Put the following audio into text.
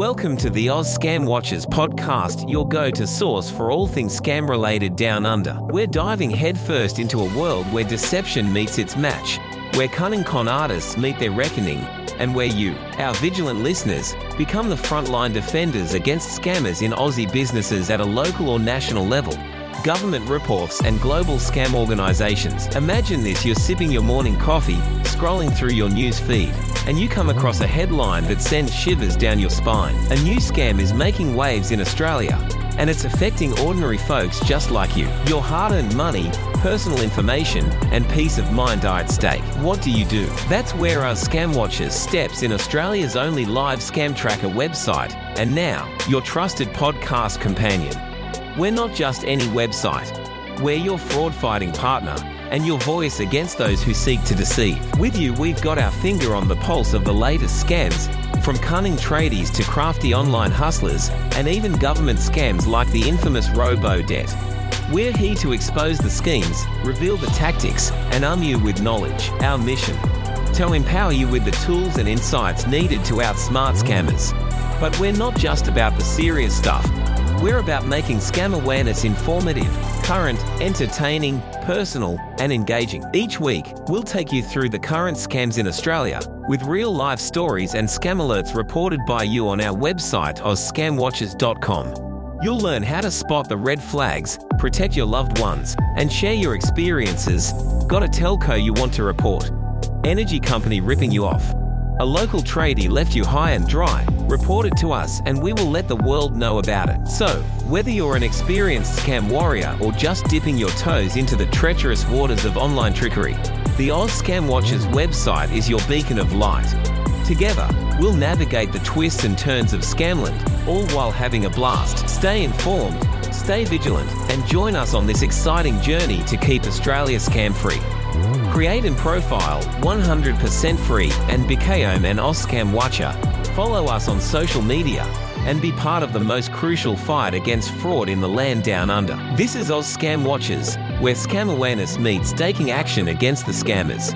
Welcome to the Oz Scam Watchers podcast, your go to source for all things scam related down under. We're diving headfirst into a world where deception meets its match, where cunning con artists meet their reckoning, and where you, our vigilant listeners, become the frontline defenders against scammers in Aussie businesses at a local or national level government ripoffs, and global scam organizations. Imagine this you're sipping your morning coffee, scrolling through your news feed, and you come across a headline that sends shivers down your spine. A new scam is making waves in Australia, and it's affecting ordinary folks just like you. Your hard earned money, personal information, and peace of mind are at stake. What do you do? That's where Oz Scam Watchers steps in Australia's only live scam tracker website, and now your trusted podcast companion. We're not just any website. We're your fraud fighting partner and your voice against those who seek to deceive. With you, we've got our finger on the pulse of the latest scams, from cunning tradies to crafty online hustlers, and even government scams like the infamous robo debt. We're here to expose the schemes, reveal the tactics, and arm you with knowledge. Our mission to empower you with the tools and insights needed to outsmart scammers. But we're not just about the serious stuff. We're about making scam awareness informative, current, entertaining, personal, and engaging. Each week, we'll take you through the current scams in Australia with real life stories and scam alerts reported by you on our website, ozscamwatchers.com. You'll learn how to spot the red flags, protect your loved ones, and share your experiences. Got a telco you want to report? Energy company ripping you off? A local tradie left you high and dry? Report it to us and we will let the world know about it. So, whether you're an experienced scam warrior or just dipping your toes into the treacherous waters of online trickery, the Oz Scam Watchers website is your beacon of light. Together, we'll navigate the twists and turns of Scamland, all while having a blast. Stay informed, stay vigilant, and join us on this exciting journey to keep Australia scam free. Create and profile 100% free and become an Oz Scam watcher. Follow us on social media and be part of the most crucial fight against fraud in the land down under. This is Oz Scam Watchers, where scam awareness meets taking action against the scammers.